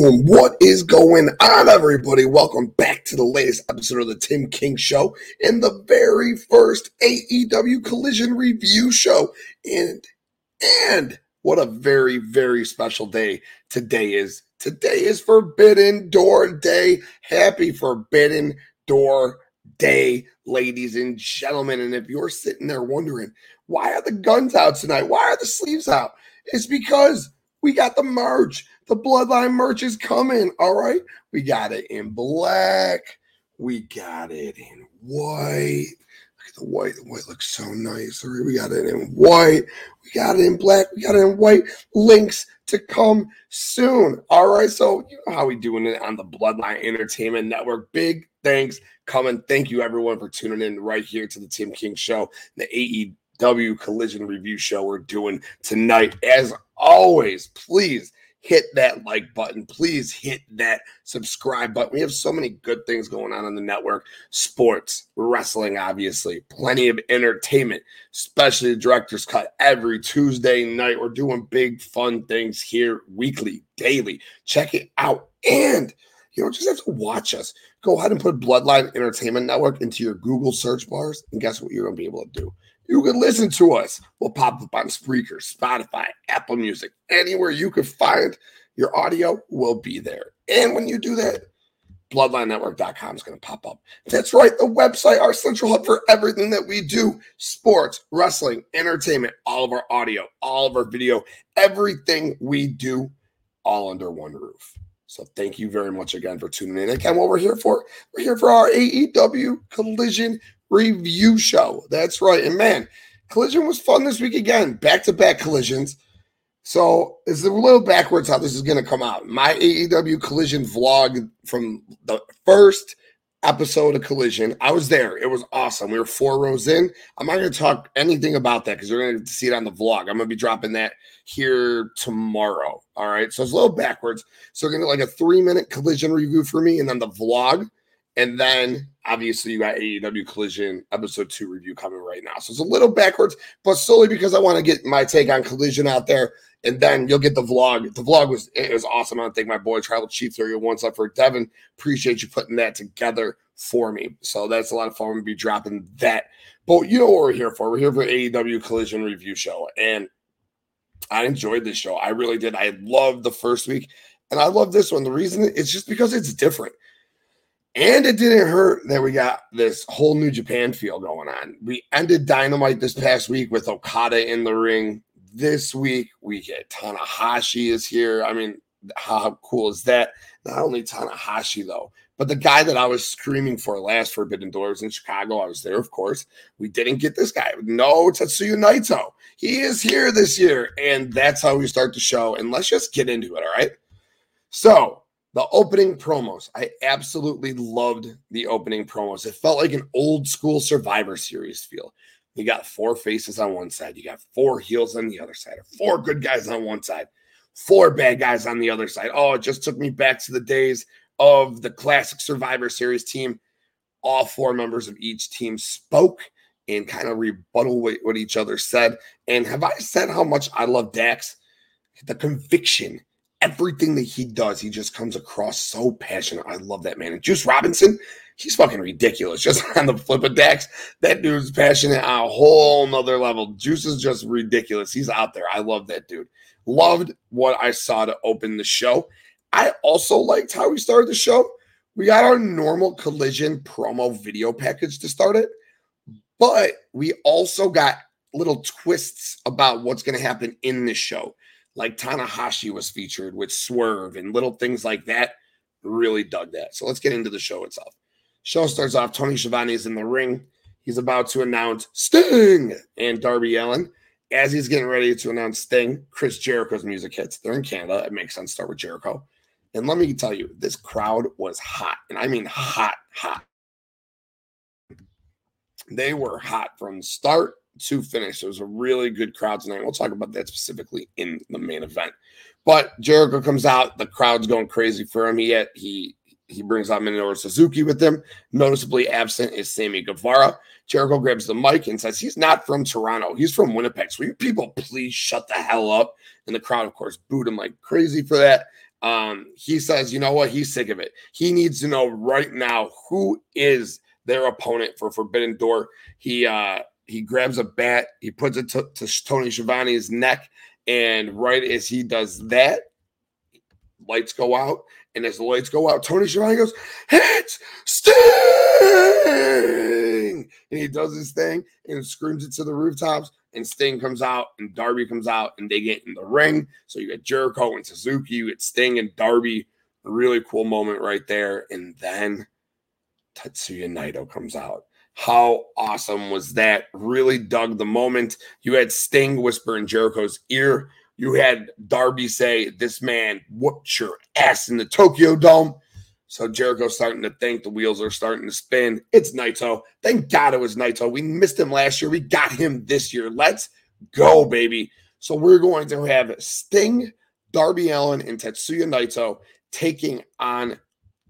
Boom! What is going on, everybody? Welcome back to the latest episode of the Tim King Show and the very first AEW Collision review show. And and what a very, very special day today is. Today is Forbidden Door Day. Happy Forbidden Door Day, ladies and gentlemen. And if you're sitting there wondering, why are the guns out tonight? Why are the sleeves out? It's because we got the merch. The Bloodline merch is coming. All right. We got it in black. We got it in white. Look at the white. The white looks so nice. All right. We got it in white. We got it in black. We got it in white. Links to come soon. All right. So you know how we doing it on the Bloodline Entertainment Network. Big thanks coming. Thank you everyone for tuning in right here to the Tim King Show, the AEW Collision Review Show we're doing tonight. As always, please hit that like button. Please hit that subscribe button. We have so many good things going on on the network sports, wrestling, obviously, plenty of entertainment, especially the director's cut every Tuesday night. We're doing big, fun things here weekly, daily. Check it out. And you don't just have to watch us. Go ahead and put Bloodline Entertainment Network into your Google search bars. And guess what you're going to be able to do? You can listen to us. We'll pop up on Spreaker, Spotify, Apple Music, anywhere you can find your audio will be there. And when you do that, bloodlinenetwork.com is going to pop up. That's right, the website, our central hub for everything that we do sports, wrestling, entertainment, all of our audio, all of our video, everything we do, all under one roof. So thank you very much again for tuning in. Again, what we're here for, we're here for our AEW Collision review show. That's right. And man, collision was fun this week again. Back to back collisions. So it's a little backwards how this is going to come out. My AEW collision vlog from the first episode of Collision. I was there. It was awesome. We were four rows in. I'm not going to talk anything about that because you're going to see it on the vlog. I'm going to be dropping that here tomorrow. All right. So it's a little backwards. So we're going to like a three minute collision review for me and then the vlog. And then obviously you got AEW Collision episode two review coming right now. So it's a little backwards, but solely because I want to get my take on Collision out there. And then you'll get the vlog. The vlog was it was awesome. I thank my boy Tribal Chief 31 up for Devin. Appreciate you putting that together for me. So that's a lot of fun. to be dropping that. But you know what we're here for. We're here for AEW Collision Review Show. And I enjoyed this show. I really did. I loved the first week. And I love this one. The reason it's just because it's different. And it didn't hurt that we got this whole New Japan feel going on. We ended Dynamite this past week with Okada in the ring. This week we get Tanahashi is here. I mean, how cool is that? Not only Tanahashi though, but the guy that I was screaming for last Forbidden Doors in Chicago, I was there, of course. We didn't get this guy. No Tetsuya Naito. He is here this year, and that's how we start the show. And let's just get into it, all right? So the opening promos, I absolutely loved the opening promos. It felt like an old school Survivor Series feel. You got four faces on one side, you got four heels on the other side, four good guys on one side, four bad guys on the other side. Oh, it just took me back to the days of the classic Survivor Series team. All four members of each team spoke and kind of rebuttal what each other said. And have I said how much I love Dax? The conviction everything that he does, he just comes across so passionate. I love that man. And Juice Robinson, he's fucking ridiculous. Just on the flip of Dax, that dude's passionate on a whole nother level. Juice is just ridiculous. He's out there. I love that dude. Loved what I saw to open the show. I also liked how we started the show. We got our normal collision promo video package to start it, but we also got little twists about what's going to happen in the show like Tanahashi was featured with Swerve and little things like that. Really dug that. So let's get into the show itself. Show starts off. Tony Schiavone is in the ring. He's about to announce Sting and Darby Allin. As he's getting ready to announce Sting, Chris Jericho's music hits. They're in Canada. It makes sense to start with Jericho. And let me tell you, this crowd was hot. And I mean hot, hot. They were hot from start to finish. It was a really good crowd tonight. We'll talk about that specifically in the main event. But Jericho comes out, the crowd's going crazy for him. He had, he he brings out Minoru Suzuki with him. Noticeably absent is Sammy Guevara. Jericho grabs the mic and says he's not from Toronto. He's from Winnipeg. So you people please shut the hell up. And the crowd, of course, booed him like crazy for that. Um, he says, you know what? He's sick of it. He needs to know right now who is their opponent for Forbidden Door. He uh he grabs a bat, he puts it to, to Tony Schiavone's neck, and right as he does that, lights go out. And as the lights go out, Tony Schiavone goes, Hits Sting! And he does his thing and screams it to the rooftops. And Sting comes out and Darby comes out and they get in the ring. So you got Jericho and Suzuki, you get Sting and Darby. Really cool moment right there. And then Tetsuya Naito comes out. How awesome was that? Really dug the moment. You had Sting whisper in Jericho's ear. You had Darby say, This man whooped your ass in the Tokyo Dome. So Jericho's starting to think the wheels are starting to spin. It's Naito. Thank God it was Naito. We missed him last year. We got him this year. Let's go, baby. So we're going to have Sting, Darby Allin, and Tetsuya Naito taking on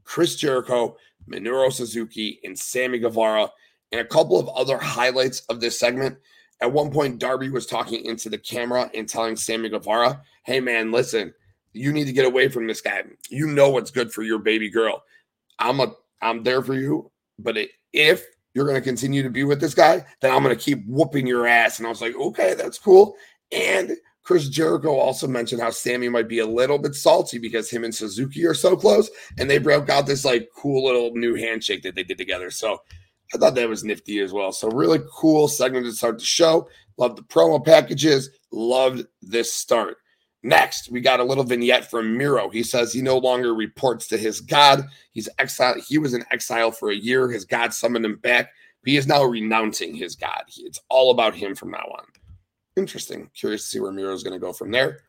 Chris Jericho, Minoru Suzuki, and Sammy Guevara. And a couple of other highlights of this segment. At one point, Darby was talking into the camera and telling Sammy Guevara, hey, man, listen, you need to get away from this guy. You know what's good for your baby girl. I'm a I'm there for you, but if you're going to continue to be with this guy, then I'm going to keep whooping your ass. And I was like, okay, that's cool. And Chris Jericho also mentioned how Sammy might be a little bit salty because him and Suzuki are so close, and they broke out this like cool little new handshake that they did together. So I thought that was nifty as well. So really cool segment to start the show. Loved the promo packages. Loved this start. Next, we got a little vignette from Miro. He says he no longer reports to his God. He's exiled. He was in exile for a year. His God summoned him back. But he is now renouncing his God. It's all about him from now on. Interesting. Curious to see where Miro is going to go from there.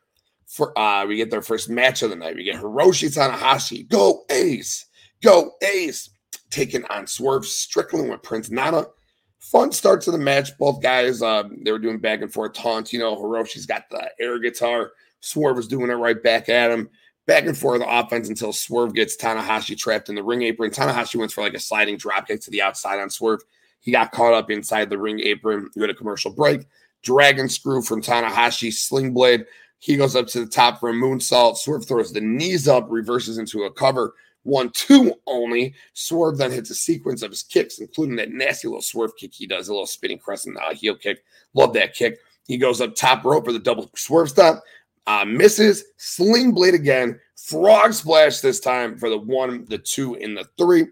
For uh, we get their first match of the night. We get Hiroshi Tanahashi. Go Ace. Go Ace taking on Swerve Strickland with Prince Nana. Fun start to the match. Both guys, uh, they were doing back and forth taunts. You know, Hiroshi's got the air guitar. Swerve was doing it right back at him. Back and forth offense until Swerve gets Tanahashi trapped in the ring apron. Tanahashi went for like a sliding dropkick to the outside on Swerve. He got caught up inside the ring apron. We had a commercial break. Dragon screw from Tanahashi, sling blade. He goes up to the top for a moonsault. Swerve throws the knees up, reverses into a cover one, two only. Swerve then hits a sequence of his kicks, including that nasty little swerve kick he does, a little spinning crescent uh, heel kick. Love that kick. He goes up top rope for the double swerve stomp, uh, misses, sling blade again, frog splash this time for the one, the two, and the three.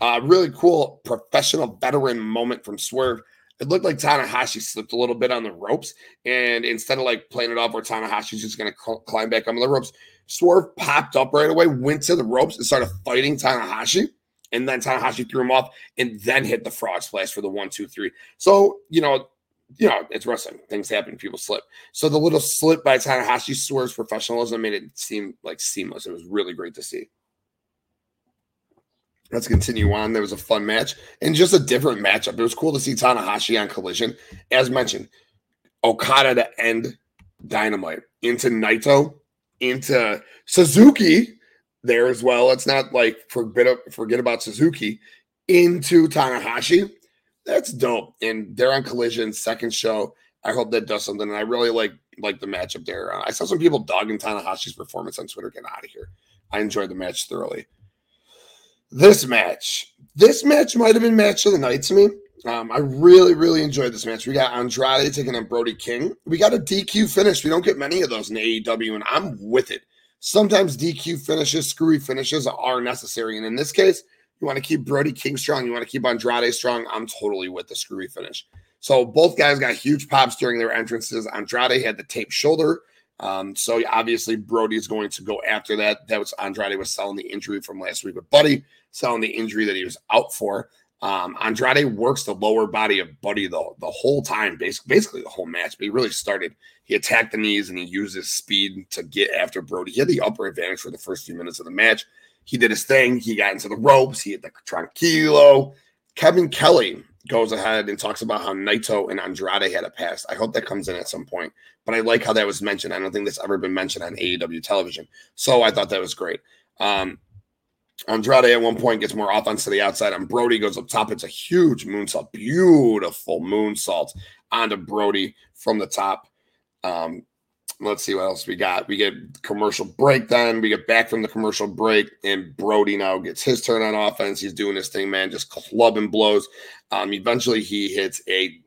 Uh, really cool professional veteran moment from Swerve. It looked like Tanahashi slipped a little bit on the ropes, and instead of like playing it off where Tanahashi's just going to cl- climb back on the ropes, Swerve popped up right away, went to the ropes, and started fighting Tanahashi. And then Tanahashi threw him off and then hit the frog splash for the one, two, three. So, you know, you know, it's wrestling. Things happen, people slip. So the little slip by Tanahashi Swerve's professionalism made it seem like seamless. It was really great to see. Let's continue on. There was a fun match and just a different matchup. It was cool to see Tanahashi on Collision. As mentioned, Okada to end Dynamite into Naito into Suzuki there as well. Let's not like forget forget about Suzuki into Tanahashi. That's dope. And they're on Collision second show. I hope that does something. And I really like like the matchup there. Uh, I saw some people dogging Tanahashi's performance on Twitter. Get out of here. I enjoyed the match thoroughly. This match, this match might have been match of the night to me. Um, I really, really enjoyed this match. We got Andrade taking on Brody King. We got a DQ finish. We don't get many of those in AEW, and I'm with it. Sometimes DQ finishes, screwy finishes are necessary. And in this case, you want to keep Brody King strong. You want to keep Andrade strong. I'm totally with the screwy finish. So both guys got huge pops during their entrances. Andrade had the tape shoulder. Um, so obviously Brody is going to go after that. That was Andrade was selling the injury from last week with Buddy, selling the injury that he was out for. Um, Andrade works the lower body of Buddy the, the whole time, basically, basically the whole match. But he really started. He attacked the knees and he used his speed to get after Brody. He had the upper advantage for the first few minutes of the match. He did his thing. He got into the ropes. He hit the tranquilo. Kevin Kelly goes ahead and talks about how Naito and Andrade had a past. I hope that comes in at some point. But I like how that was mentioned. I don't think that's ever been mentioned on AEW television. So I thought that was great. Um, Andrade at one point gets more offense to the outside, and Brody goes up top. It's a huge moonsault, beautiful moonsault onto Brody from the top. Um, let's see what else we got. We get commercial break then. We get back from the commercial break, and Brody now gets his turn on offense. He's doing his thing, man, just clubbing blows. Um, eventually, he hits a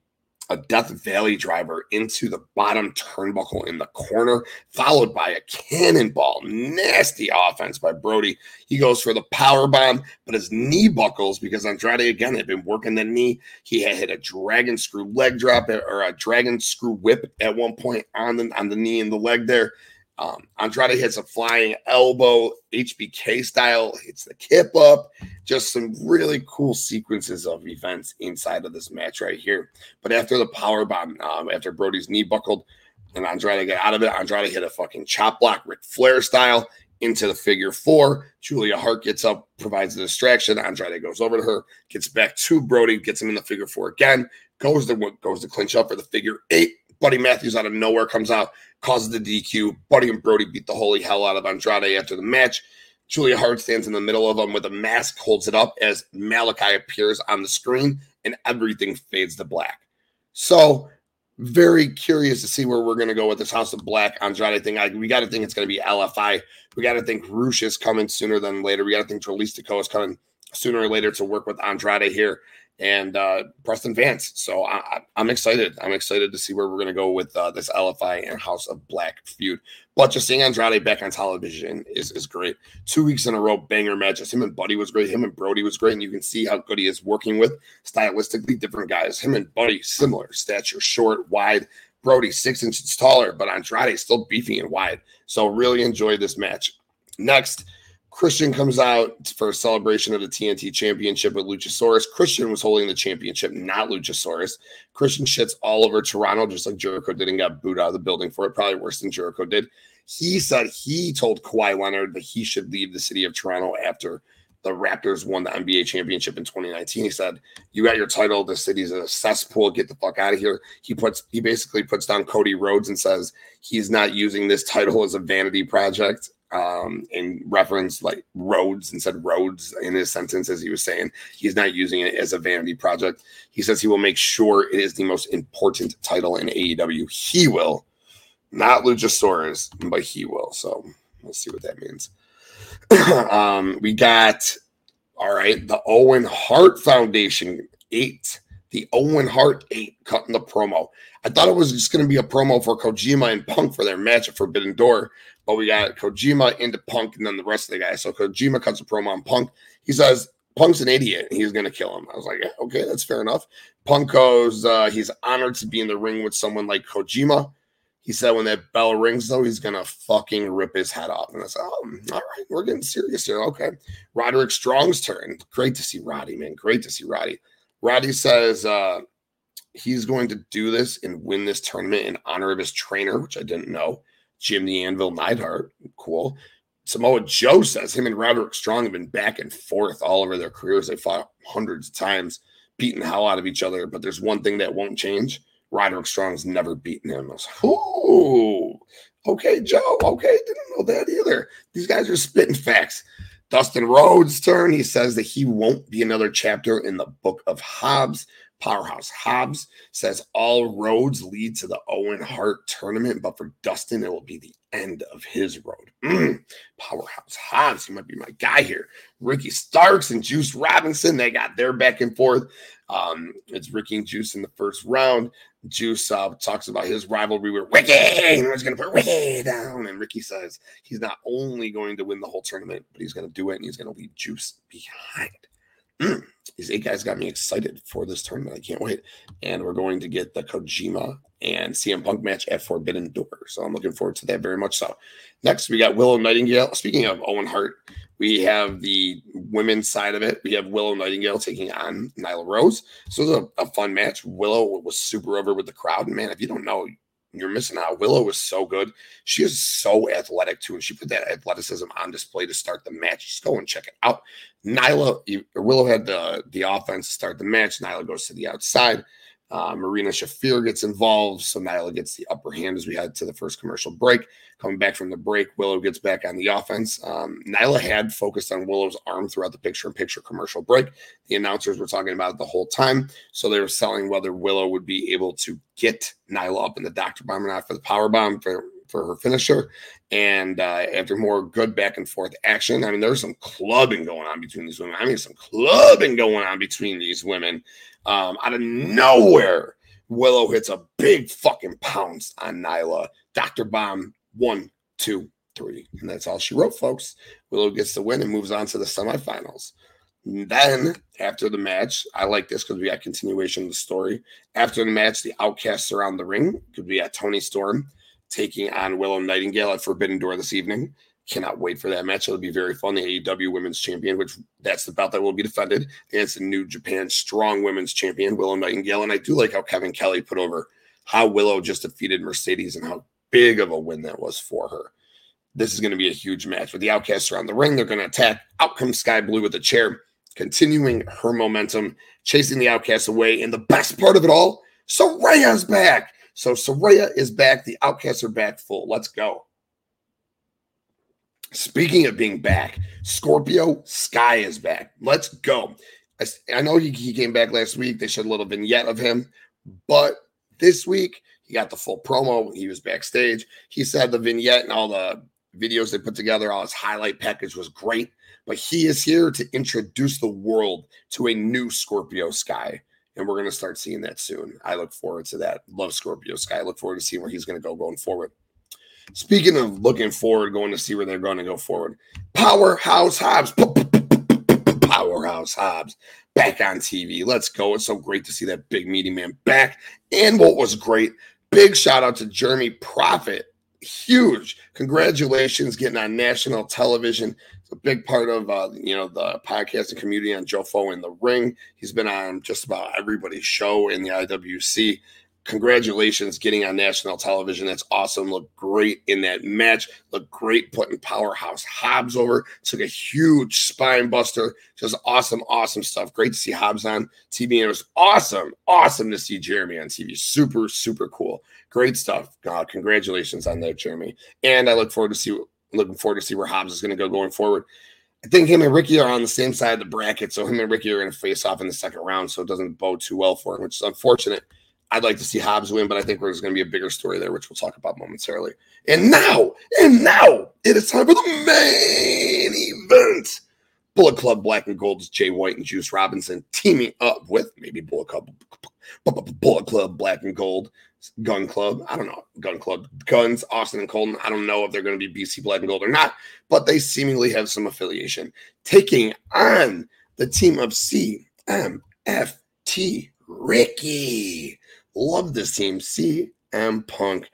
a Death Valley driver into the bottom turnbuckle in the corner, followed by a cannonball. Nasty offense by Brody. He goes for the power bomb, but his knee buckles because Andrade again had been working the knee. He had hit a dragon screw leg drop or a dragon screw whip at one point on the on the knee and the leg there. Um, Andrade hits a flying elbow, HBK style, hits the kip up. Just some really cool sequences of events inside of this match right here. But after the power bomb, um, after Brody's knee buckled and Andrade got out of it, Andrade hit a fucking chop block, Ric Flair style, into the figure four. Julia Hart gets up, provides a distraction. Andrade goes over to her, gets back to Brody, gets him in the figure four again, goes to goes to clinch up for the figure eight. Buddy Matthews out of nowhere comes out, causes the DQ. Buddy and Brody beat the holy hell out of Andrade after the match. Julia Hart stands in the middle of them with a mask, holds it up as Malakai appears on the screen, and everything fades to black. So, very curious to see where we're going to go with this House of Black Andrade thing. I, we got to think it's going to be LFI. We got to think Rush is coming sooner than later. We got to think Dralistico is coming sooner or later to work with Andrade here and uh, Preston Vance. So I, am excited. I'm excited to see where we're going to go with uh, this LFI and House of Black feud. But just seeing Andrade back on television is, is great. Two weeks in a row, banger matches. Him and Buddy was great. Him and Brody was great. And you can see how good he is working with stylistically different guys. Him and Buddy, similar stature, short, wide. Brody, six inches taller, but Andrade still beefy and wide. So really enjoyed this match. Next, Christian comes out for a celebration of the TNT championship with Luchasaurus. Christian was holding the championship, not Luchasaurus. Christian shits all over Toronto, just like Jericho did and got booed out of the building for it, probably worse than Jericho did. He said he told Kawhi Leonard that he should leave the city of Toronto after the Raptors won the NBA championship in 2019. He said, "You got your title. The city's a cesspool. Get the fuck out of here." He puts he basically puts down Cody Rhodes and says he's not using this title as a vanity project um, and referenced like roads and said roads in his sentence as he was saying he's not using it as a vanity project. He says he will make sure it is the most important title in AEW. He will, not Luchasaurus, but he will. So we'll see what that means. um, we got all right, the Owen Hart Foundation eight. The Owen Hart eight cutting the promo. I thought it was just going to be a promo for Kojima and Punk for their match at Forbidden Door, but we got Kojima into Punk and then the rest of the guys. So Kojima cuts a promo on Punk. He says Punk's an idiot. He's going to kill him. I was like, yeah, okay, that's fair enough. Punk goes, uh, he's honored to be in the ring with someone like Kojima. He said when that bell rings, though, he's gonna fucking rip his head off. And I said, "Oh, all right, we're getting serious here." Okay, Roderick Strong's turn. Great to see Roddy, man. Great to see Roddy. Roddy says uh, he's going to do this and win this tournament in honor of his trainer, which I didn't know. Jim the Anvil Neidhart. Cool. Samoa Joe says him and Roderick Strong have been back and forth all over their careers. They fought hundreds of times, beating the hell out of each other. But there's one thing that won't change. Roderick Strong's never beaten him. Was ooh, okay, Joe. Okay, didn't know that either. These guys are spitting facts. Dustin Rhodes' turn. He says that he won't be another chapter in the book of Hobbs. Powerhouse Hobbs says all roads lead to the Owen Hart tournament, but for Dustin, it will be the end of his road. Mm. Powerhouse Hobbs, he might be my guy here. Ricky Starks and Juice Robinson, they got their back and forth. Um, it's Ricky and Juice in the first round. Juice uh, talks about his rivalry with Ricky, and he's going to put Ricky down. And Ricky says he's not only going to win the whole tournament, but he's going to do it, and he's going to leave Juice behind. Mm, these eight guys got me excited for this tournament. I can't wait. And we're going to get the Kojima and CM Punk match at Forbidden Door. So I'm looking forward to that very much so. Next, we got Willow Nightingale. Speaking of Owen Hart, we have the women's side of it. We have Willow Nightingale taking on Nyla Rose. So it was a, a fun match. Willow was super over with the crowd. And man, if you don't know, you're missing out. Willow was so good. She is so athletic too, and she put that athleticism on display to start the match. Just go and check it out. Nyla Willow had the the offense to start the match. Nyla goes to the outside. Uh, Marina Shafir gets involved, so Nyla gets the upper hand as we head to the first commercial break. Coming back from the break, Willow gets back on the offense. Um, Nyla had focused on Willow's arm throughout the picture-in-picture commercial break. The announcers were talking about it the whole time, so they were selling whether Willow would be able to get Nyla up in the Doctor Bomb or not for the power bomb for for her finisher. And uh, after more good back and forth action, I mean, there's some clubbing going on between these women. I mean, some clubbing going on between these women. Um, out of nowhere, Willow hits a big fucking pounce on Nyla. Dr. Bomb, one, two, three. And that's all she wrote, folks. Willow gets the win and moves on to the semifinals. Then, after the match, I like this because we got continuation of the story. After the match, the outcasts around the ring could be at Toni Storm taking on Willow Nightingale at Forbidden Door this evening. Cannot wait for that match. It'll be very fun. The AEW Women's Champion, which that's the belt that will be defended against the New Japan Strong Women's Champion, Willow Nightingale. And I do like how Kevin Kelly put over how Willow just defeated Mercedes and how big of a win that was for her. This is going to be a huge match with the outcasts around the ring. They're going to attack. Out comes Skye Blue with a chair, continuing her momentum, chasing the outcasts away. And the best part of it all, Saraya's back. So Saraya is back. The Outcasts are back full. Let's go. Speaking of being back, Scorpio Sky is back. Let's go. I, I know he, he came back last week. They showed a little vignette of him, but this week he got the full promo. He was backstage. He said the vignette and all the videos they put together, all his highlight package was great. But he is here to introduce the world to a new Scorpio Sky and we're going to start seeing that soon. I look forward to that. Love Scorpio Sky. I look forward to seeing where he's going to go going forward. Speaking of looking forward, going to see where they're going to go forward. Powerhouse Hobbs. Powerhouse Hobbs back on TV. Let's go. It's so great to see that big meaty man back. And what was great, big shout out to Jeremy Profit. Huge. Congratulations getting on national television it's a big part of uh, you know the podcasting community on Joe Fo in the Ring. He's been on just about everybody's show in the IWC. Congratulations getting on national television. That's awesome. Look great in that match. Look great putting Powerhouse Hobbs over. Took a huge spine buster. Just awesome, awesome stuff. Great to see Hobbs on TV. And it was awesome, awesome to see Jeremy on TV. Super, super cool. Great stuff. God, congratulations on that, Jeremy. And I look forward to see looking forward to see where Hobbs is going to go going forward. I think him and Ricky are on the same side of the bracket, so him and Ricky are going to face off in the second round, so it doesn't bode too well for him, which is unfortunate. I'd like to see Hobbs win, but I think there's going to be a bigger story there, which we'll talk about momentarily. And now, and now, it is time for the main event. Bullet Club Black and Gold's Jay White and Juice Robinson teaming up with maybe Bullet Club, Bullet Club Black and Gold Gun Club. I don't know. Gun Club. Guns, Austin and Colton. I don't know if they're going to be BC Black and Gold or not, but they seemingly have some affiliation. Taking on the team of CMFT Ricky. Love this team. CM Punk,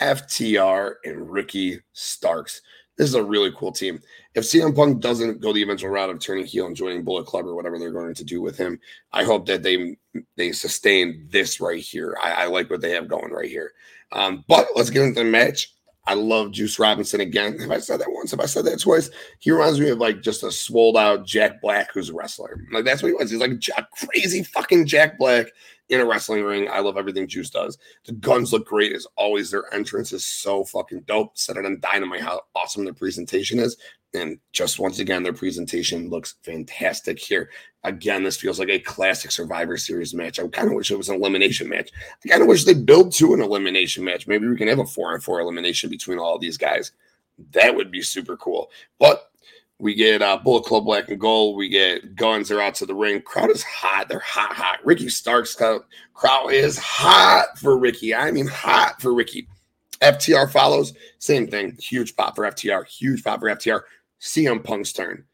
FTR, and Ricky Starks. This is a really cool team. If CM Punk doesn't go the eventual route of turning heel and joining Bullet Club or whatever they're going to do with him, I hope that they they sustain this right here. I, I like what they have going right here. Um, but let's get into the match. I love Juice Robinson again. Have I said that once? Have I said that twice? He reminds me of like just a swolled out Jack Black who's a wrestler. Like that's what he was. He's like a crazy fucking Jack Black in a wrestling ring. I love everything Juice does. The guns look great as always. Their entrance is so fucking dope. Set it on dynamite how awesome their presentation is. And just once again, their presentation looks fantastic here. Again, this feels like a classic Survivor Series match. I kind of wish it was an elimination match. I kind of wish they build to an elimination match. Maybe we can have a four and four elimination between all these guys. That would be super cool. But we get uh, Bullet Club Black and Gold. We get guns. They're out to the ring. Crowd is hot. They're hot, hot. Ricky Starks crowd, crowd is hot for Ricky. I mean, hot for Ricky. FTR follows. Same thing. Huge pop for FTR. Huge pop for FTR. CM Punk's turn.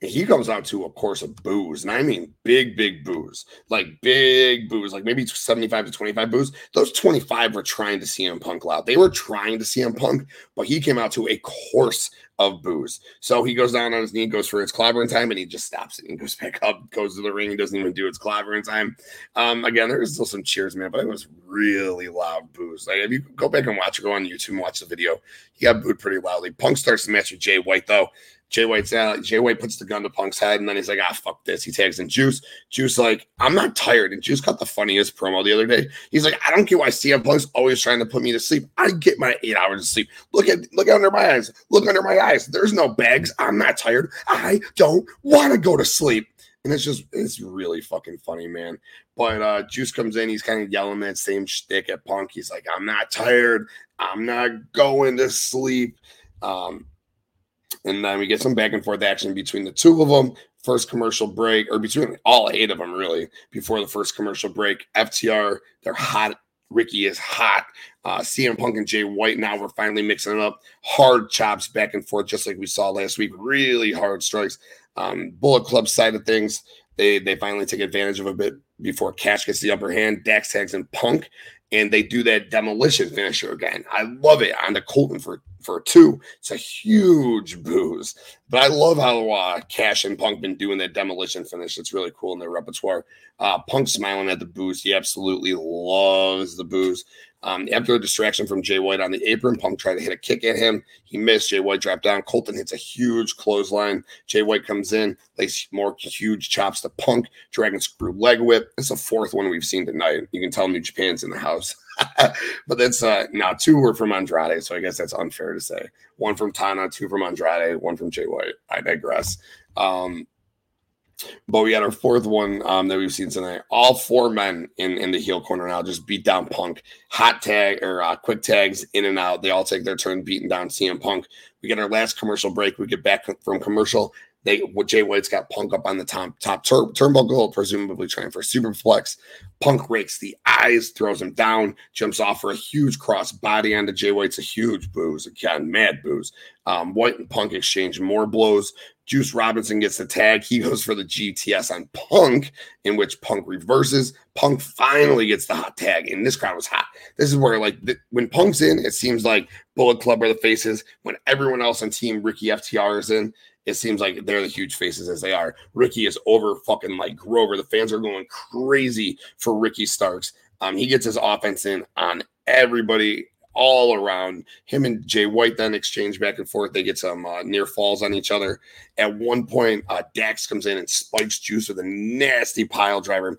He comes out to a course of boos, and I mean big, big boos, like big boos, like maybe 75 to 25 boos. Those 25 were trying to CM Punk loud. They were trying to CM Punk, but he came out to a course of boos. So he goes down on his knee, goes for his clobbering time, and he just stops it and goes back up, goes to the ring, doesn't even do its clobbering time. Um, again, there was still some cheers, man, but it was really loud boos. Like if you go back and watch go on YouTube and watch the video, he got booed pretty loudly. Punk starts the match with Jay White, though. Jay White's out. Jay White puts the gun to Punk's head, and then he's like, ah, fuck this. He tags in Juice. Juice, like, I'm not tired. And Juice cut the funniest promo the other day. He's like, I don't get why CM Punk's always trying to put me to sleep. I get my eight hours of sleep. Look at look under my eyes. Look under my eyes. There's no bags. I'm not tired. I don't want to go to sleep. And it's just it's really fucking funny, man. But uh Juice comes in, he's kind of yelling that same shtick at Punk. He's like, I'm not tired. I'm not going to sleep. Um, and then we get some back and forth action between the two of them. First commercial break, or between all eight of them, really, before the first commercial break. FTR, they're hot. Ricky is hot. Uh, CM Punk and Jay White now we're finally mixing it up. Hard chops back and forth, just like we saw last week. Really hard strikes. Um, Bullet Club side of things, they they finally take advantage of a bit before Cash gets the upper hand. Dax tags and Punk, and they do that demolition finisher again. I love it on the Colton for for two. It's a huge boos, but I love how uh, Cash and Punk been doing that demolition finish. It's really cool in their repertoire. Uh, Punk smiling at the boos. He absolutely loves the boos. Um, after a distraction from Jay White on the apron, Punk tried to hit a kick at him. He missed. Jay White dropped down. Colton hits a huge clothesline. Jay White comes in, lays more huge chops to Punk. Dragon screw leg whip. It's the fourth one we've seen tonight. You can tell New Japan's in the house. but that's uh now two were from Andrade, so I guess that's unfair to say. One from Tana, two from Andrade, one from Jay White. I digress. Um, but we had our fourth one um, that we've seen tonight. All four men in, in the heel corner now just beat down Punk. Hot tag or uh, quick tags in and out. They all take their turn beating down CM Punk. We get our last commercial break. We get back from commercial. They Jay White's got Punk up on the top top tur- turnbuckle, presumably trying for a superflex. Punk rakes the eyes, throws him down, jumps off for a huge cross body onto Jay White's a huge boos again, mad boos. Um, White and Punk exchange more blows. Juice Robinson gets the tag. He goes for the GTS on Punk, in which Punk reverses. Punk finally gets the hot tag, and this crowd was hot. This is where, like, the, when Punk's in, it seems like Bullet Club are the faces. When everyone else on Team Ricky FTR is in, it seems like they're the huge faces as they are. Ricky is over fucking like Grover. The fans are going crazy for Ricky Starks. Um, he gets his offense in on everybody all around. Him and Jay White then exchange back and forth. They get some uh, near falls on each other. At one point, uh, Dax comes in and spikes Juice with a nasty pile driver.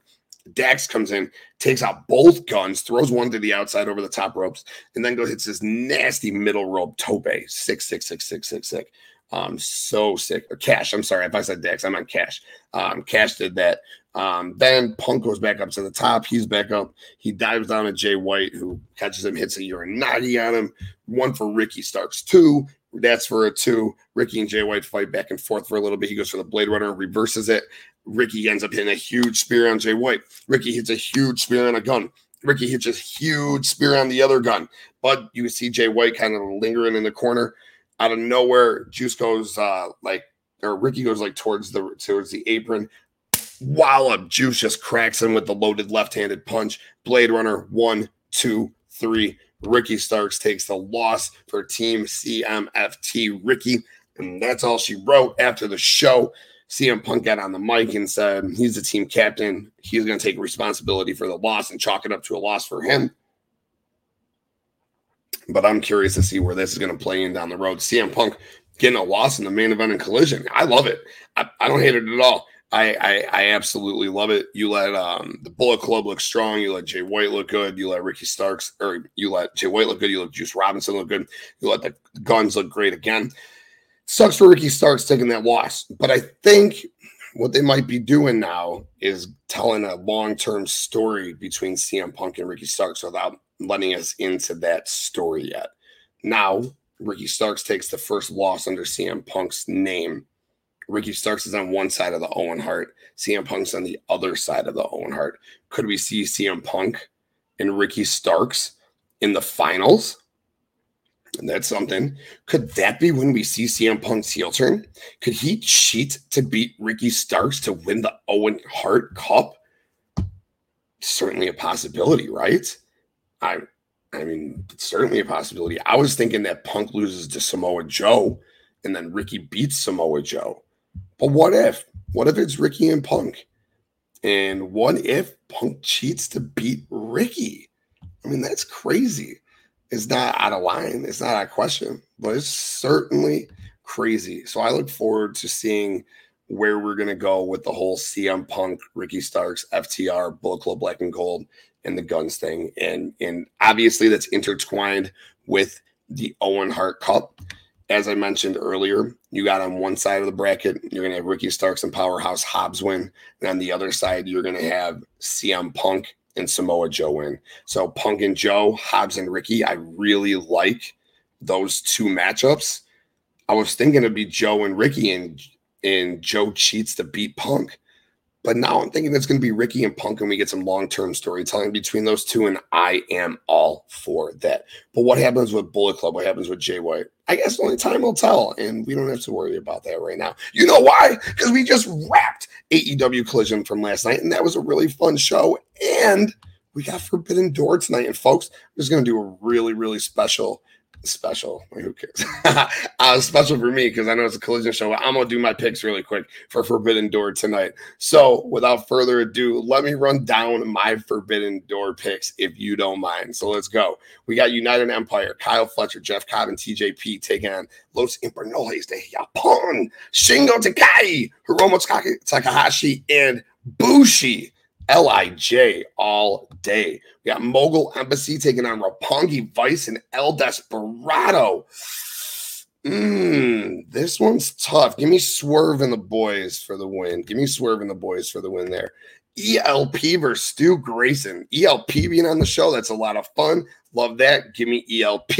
Dax comes in, takes out both guns, throws one to the outside over the top ropes, and then goes hits this nasty middle rope tope. Six, six, six, six, six, six. Um, so sick. Or Cash, I'm sorry if I said Dax, I meant Cash. Um, Cash did that. Um, then Punk goes back up to the top. He's back up. He dives down at Jay White, who catches him, hits a Uranage on him. One for Ricky Starks two. That's for a two. Ricky and Jay White fight back and forth for a little bit. He goes for the Blade Runner, reverses it. Ricky ends up hitting a huge spear on Jay White. Ricky hits a huge spear on a gun. Ricky hits a huge spear on the other gun. But you see Jay White kind of lingering in the corner. Out of nowhere, Juice goes uh like or Ricky goes like towards the towards the apron. Wallop Juice just cracks him with the loaded left-handed punch. Blade Runner one, two, three. Ricky Starks takes the loss for Team CMFT. Ricky, and that's all she wrote after the show. CM Punk got on the mic and said he's the team captain. He's going to take responsibility for the loss and chalk it up to a loss for him. But I'm curious to see where this is going to play in down the road. CM Punk getting a loss in the main event and collision. I love it. I, I don't hate it at all. I, I, I absolutely love it. You let um, the Bullet Club look strong. You let Jay White look good. You let Ricky Starks or you let Jay White look good. You let Juice Robinson look good. You let the guns look great again. Sucks for Ricky Starks taking that loss, but I think what they might be doing now is telling a long term story between CM Punk and Ricky Starks without letting us into that story yet. Now, Ricky Starks takes the first loss under CM Punk's name. Ricky Starks is on one side of the Owen Hart. CM Punk's on the other side of the Owen Hart. Could we see CM Punk and Ricky Starks in the finals? And that's something. Could that be when we see CM Punk's heel turn? Could he cheat to beat Ricky Starks to win the Owen Hart Cup? Certainly a possibility, right? I I mean, it's certainly a possibility. I was thinking that Punk loses to Samoa Joe and then Ricky beats Samoa Joe. But what if? What if it's Ricky and Punk? And what if Punk cheats to beat Ricky? I mean, that's crazy. It's not out of line. It's not out of question, but it's certainly crazy. So I look forward to seeing where we're going to go with the whole CM Punk, Ricky Starks, FTR, Bullet Club Black and Gold, and the Guns thing. And, and obviously that's intertwined with the Owen Hart Cup. As I mentioned earlier, you got on one side of the bracket, you're going to have Ricky Starks and Powerhouse Hobbs win. And on the other side, you're going to have CM Punk and Samoa Joe win. So Punk and Joe, Hobbs and Ricky, I really like those two matchups. I was thinking it'd be Joe and Ricky, and and Joe cheats to beat Punk. But now I'm thinking it's going to be Ricky and Punk, and we get some long term storytelling between those two, and I am all for that. But what happens with Bullet Club? What happens with Jay White? I guess only time will tell, and we don't have to worry about that right now. You know why? Because we just wrapped AEW Collision from last night, and that was a really fun show. And we got Forbidden Door tonight, and folks, I'm just going to do a really, really special special. Who cares? uh, special for me because I know it's a collision show. I'm gonna do my picks really quick for Forbidden Door tonight. So without further ado, let me run down my Forbidden Door picks if you don't mind. So let's go. We got United Empire, Kyle Fletcher, Jeff Cobb, and TJP taking on Los Ingobernables de Japón, Shingo Takagi, Hiromu Takahashi, and Bushi. LIJ all day. We got Mogul Embassy taking on Roppongi Vice and El Desperado. Mmm, this one's tough. Give me Swerve and the boys for the win. Give me Swerve and the boys for the win there. ELP versus Stu Grayson. ELP being on the show, that's a lot of fun. Love that. Give me ELP.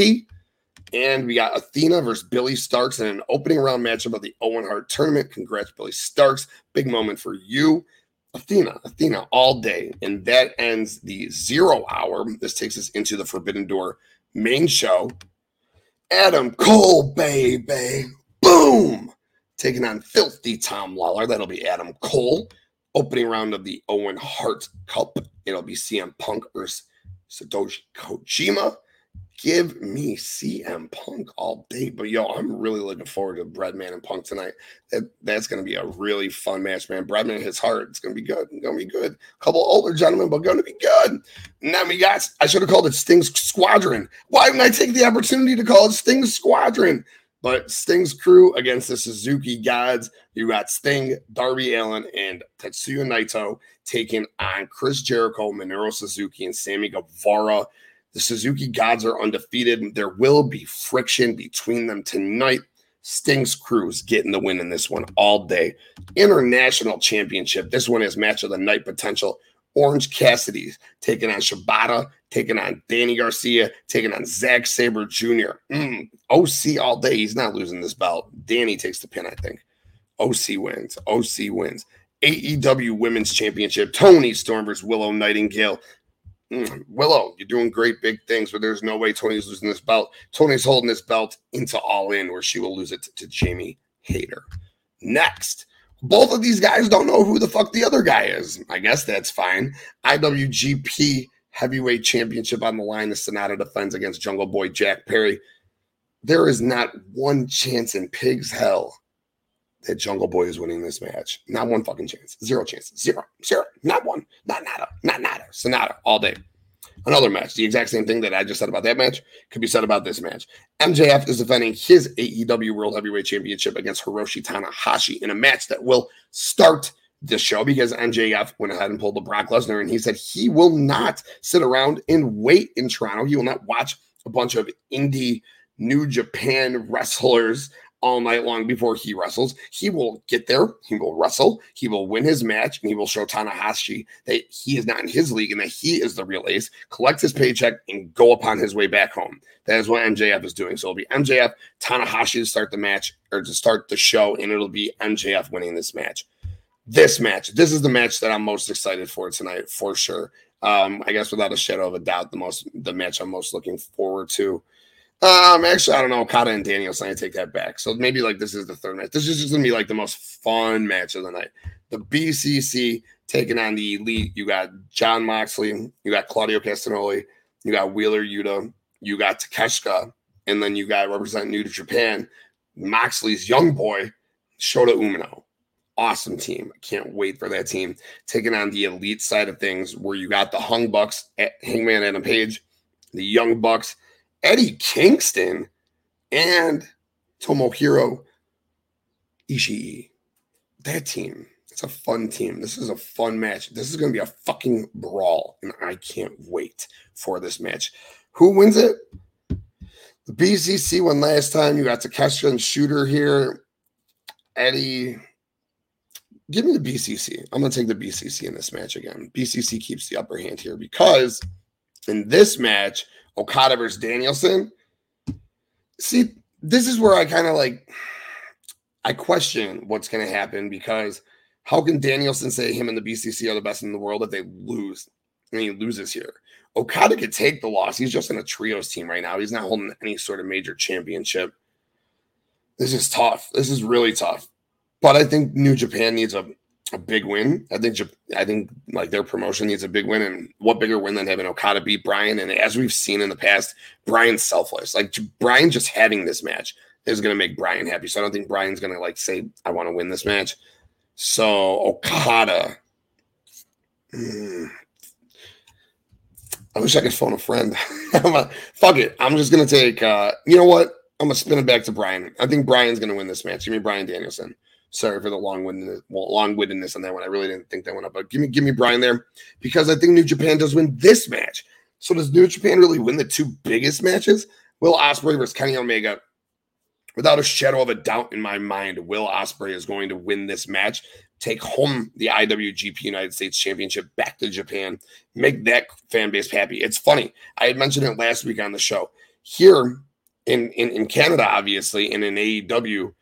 And we got Athena versus Billie Starkz in an opening round matchup of the Owen Hart tournament. Congrats, Billie Starkz. Big moment for you. Athena, Athena all day. And that ends the zero hour. This takes us into the Forbidden Door main show. Adam Cole, baby. Boom. Taking on filthy Tom Lawlor. That'll be Adam Cole. Opening round of the Owen Hart Cup. It'll be CM Punk versus Satoshi Kojima. Give me CM Punk all day. But yo, I'm really looking forward to Breadman and Punk tonight. That, that's to be a really fun match, man. Breadman hits hard. It's to be good. It's to be good. A couple older gentlemen, but to be good. Then we got, I should have called it Sting's Squadron. Why didn't I take the opportunity to call it Sting's Squadron? But Sting's crew against the Suzuki Gods. You got Sting, Darby Allin, and Tetsuya Naito taking on Chris Jericho, Minoru Suzuki, and Sammy Guevara. The Suzuki gods are undefeated. There will be friction between them tonight. Sting's Cruz getting the win in this one all day. International Championship. This one is match of the night potential. Orange Cassidy taking on Shibata, taking on Danny Garcia, taking on Zack Sabre Jr. Mm, OC all day. He's not losing this belt. Danny takes the pin, I think. OC wins. OC wins. AEW Women's Championship. Toni Storm versus Willow Nightingale. Mm, Willow, you're doing great big things, but there's no way Toni's losing this belt. Toni's holding this belt into All In, where she will lose it to, to Jamie Hayter. Next, both of these guys don't know who the fuck the other guy is. I guess that's fine. IWGP Heavyweight Championship on the line. The Sanada defends against Jungle Boy Jack Perry. There is not one chance in pig's hell that Jungle Boy is winning this match. Not one fucking chance. Zero chance. Zero. Zero. Not one. Not nada. Not nada. Sanada all day. Another match. The exact same thing that I just said about that match could be said about this match. MJF is defending his AEW World Heavyweight Championship against Hiroshi Tanahashi in a match that will start the show because MJF went ahead and pulled the Brock Lesnar and he said he will not sit around and wait in Toronto. He will not watch a bunch of indie New Japan wrestlers all night long before he wrestles. He will get there, he will wrestle, he will win his match, and he will show Tanahashi that he is not in his league and that he is the real ace, collect his paycheck, and go upon his way back home. That is what MJF is doing. So it'll be MJF, Tanahashi to start the match or to start the show, and it'll be MJF winning this match. This match, this is the match that I'm most excited for tonight, for sure. Um, I guess without a shadow of a doubt, the most the match I'm most looking forward to. Um, actually, I don't know. Okada and Danielson, I take that back. So maybe like this is the third match. This is just gonna be like the most fun match of the night. The BCC taking on the elite. You got Jon Moxley, you got Claudio Castagnoli, you got Wheeler Yuta, you got Takeshita, and then you got represent New to Japan, Moxley's young boy, Shota Umino. Awesome team. I can't wait for that team taking on the elite side of things, where you got the Hung Bucks, Hangman Adam Page, the Young Bucks Eddie Kingston and Tomohiro Ishii. That team. It's a fun team. This is a fun match. This is going to be a fucking brawl, and I can't wait for this match. Who wins it? The BCC won last time. You got Takeshita and Shooter here. Eddie, give me the BCC. I'm going to take the BCC in this match again. BCC keeps the upper hand here because in this match, Okada versus Danielson. See, this is where I kind of like I question what's going to happen because how can Danielson say him and the BCC are the best in the world if they lose? and he loses here. Okada could take the loss. He's just in a trios team right now. He's not holding any sort of major championship. This is tough. This is really tough. But I think New Japan needs a, a big win. I think I think like their promotion needs a big win, and what bigger win than having Okada beat Bryan? And as we've seen in the past, Bryan's selfless. Like Bryan just having this match is going to make Bryan happy. So I don't think Bryan's going to like say, "I want to win this match." So Okada. Mm, I wish I could phone a friend. a, fuck it. I'm just gonna take. uh You know what? I'm gonna spin it back to Bryan. I think Bryan's gonna win this match. Give me Bryan Danielson. Sorry for the long windedness, long windedness on that one. I really didn't think that one up, but give me give me Bryan there because I think New Japan does win this match. So does New Japan really win the two biggest matches? Will Ospreay versus Kenny Omega? Without a shadow of a doubt in my mind, Will Ospreay is going to win this match take home the IWGP United States Championship back to Japan, make that fan base happy. It's funny. I had mentioned it last week on the show. Here in, in, in Canada, obviously, and in AEW,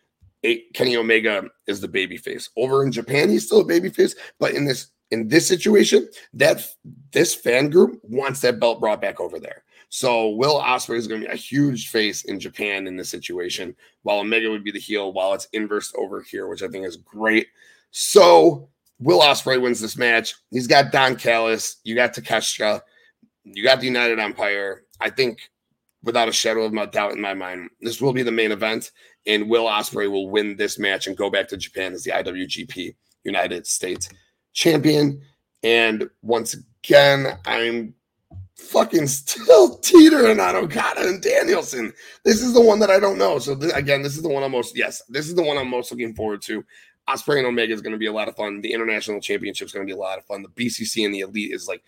a, Kenny Omega is the babyface. Over in Japan, he's still a babyface, but in this in this situation, that this fan group wants that belt brought back over there. So Will Ospreay is going to be a huge face in Japan in this situation, while Omega would be the heel, while it's inverse over here, which I think is great. So Will Ospreay wins this match. He's got Don Callis. You got Takeshita. You got the United Empire. I think, without a shadow of a doubt in my mind, this will be the main event, and Will Ospreay will win this match and go back to Japan as the IWGP United States champion. And once again, I'm fucking still teetering on Okada and Danielson. This is the one that I don't know. So th- again, this is the one I'm most yes, this is the one I'm most looking forward to. Ospreay and Omega is going to be a lot of fun. The international championship is going to be a lot of fun. The BCC and the Elite is like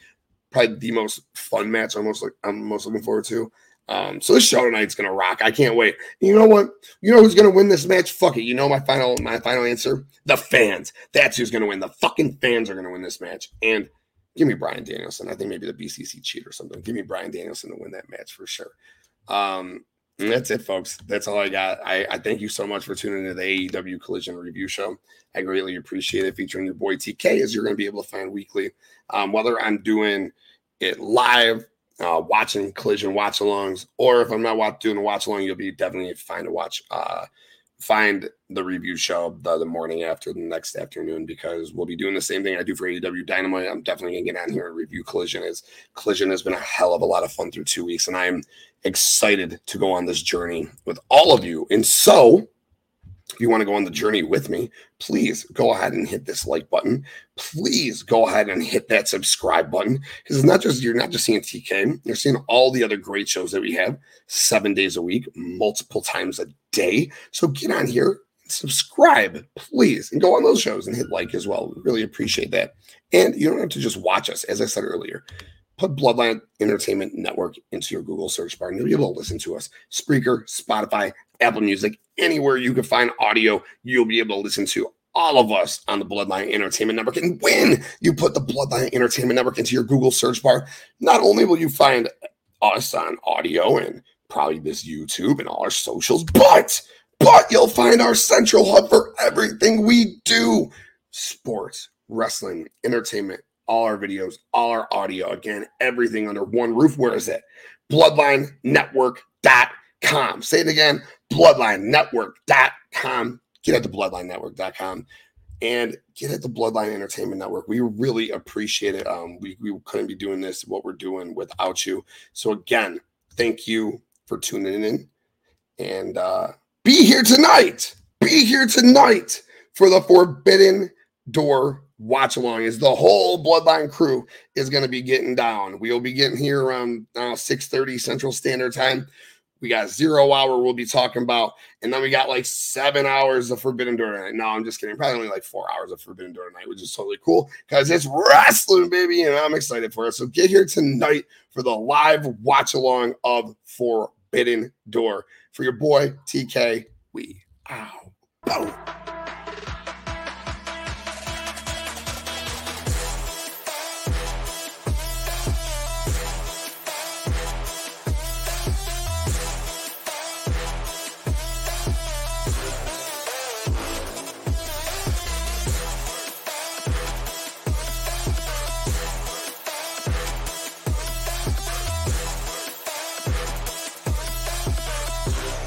probably the most fun match I'm most like I'm most looking forward to. Um, so this show tonight's gonna rock. I can't wait. You know what? You know who's gonna win this match? Fuck it. You know my final my final answer? The fans. That's who's gonna win. The fucking fans are gonna win this match. And give me Bryan Danielson. I think maybe the BCC cheat or something. Give me Bryan Danielson to win that match for sure. Um, and that's it, folks. That's all I got. I, I, thank you so much for tuning into the AEW Collision Review Show. I greatly appreciate it. Featuring your boy TK, as you're going to be able to find weekly. Um, whether I'm doing it live, uh, watching Collision watch alongs, or if I'm not watch, doing a watch along, you'll be definitely fine to watch. Uh, find the review show the, the morning after the next afternoon because we'll be doing the same thing I do for AEW Dynamite. I'm definitely gonna get on here and review Collision. Is Collision has been a hell of a lot of fun through two weeks, and I'm excited to go on this journey with all of you. And so, you want to go on the journey with me, please go ahead and hit this like button. Please go ahead and hit that subscribe button because it's not just you're not just seeing TK, you're seeing all the other great shows that we have seven days a week, multiple times a day. So get on here, subscribe, please, and go on those shows and hit like as well. Really appreciate that. And you don't have to just watch us, as I said earlier put Bloodline Entertainment Network into your Google search bar and you'll be able to listen to us. Spreaker, Spotify, Apple Music, anywhere you can find audio, you'll be able to listen to all of us on the Bloodline Entertainment Network. And when you put the Bloodline Entertainment Network into your Google search bar, not only will you find us on audio and probably this YouTube and all our socials, but but you'll find our central hub for everything we do sports, wrestling, entertainment, all our videos, all our audio. Again, everything under one roof. Where is it? Bloodlinenetwork.com. Say it again bloodlinenetwork.com. Get at the bloodlinenetwork.com and get at the Bloodline Entertainment Network. We really appreciate it. Um, we, we couldn't be doing this, what we're doing without you. So, again, thank you for tuning in and uh, be here tonight. Be here tonight for the Forbidden Door watch along is the whole bloodline crew is going to be getting down we'll be getting here around uh, 6 30 central standard time We got zero hour we'll be talking about. And then we got like seven hours of Forbidden Door tonight. No, I'm just kidding. Probably only like four hours of Forbidden Door tonight, which is totally cool because it's wrestling, baby. And I'm excited for it. So get here tonight for the live watch along of Forbidden Door. For your boy, TK, we out. Boom.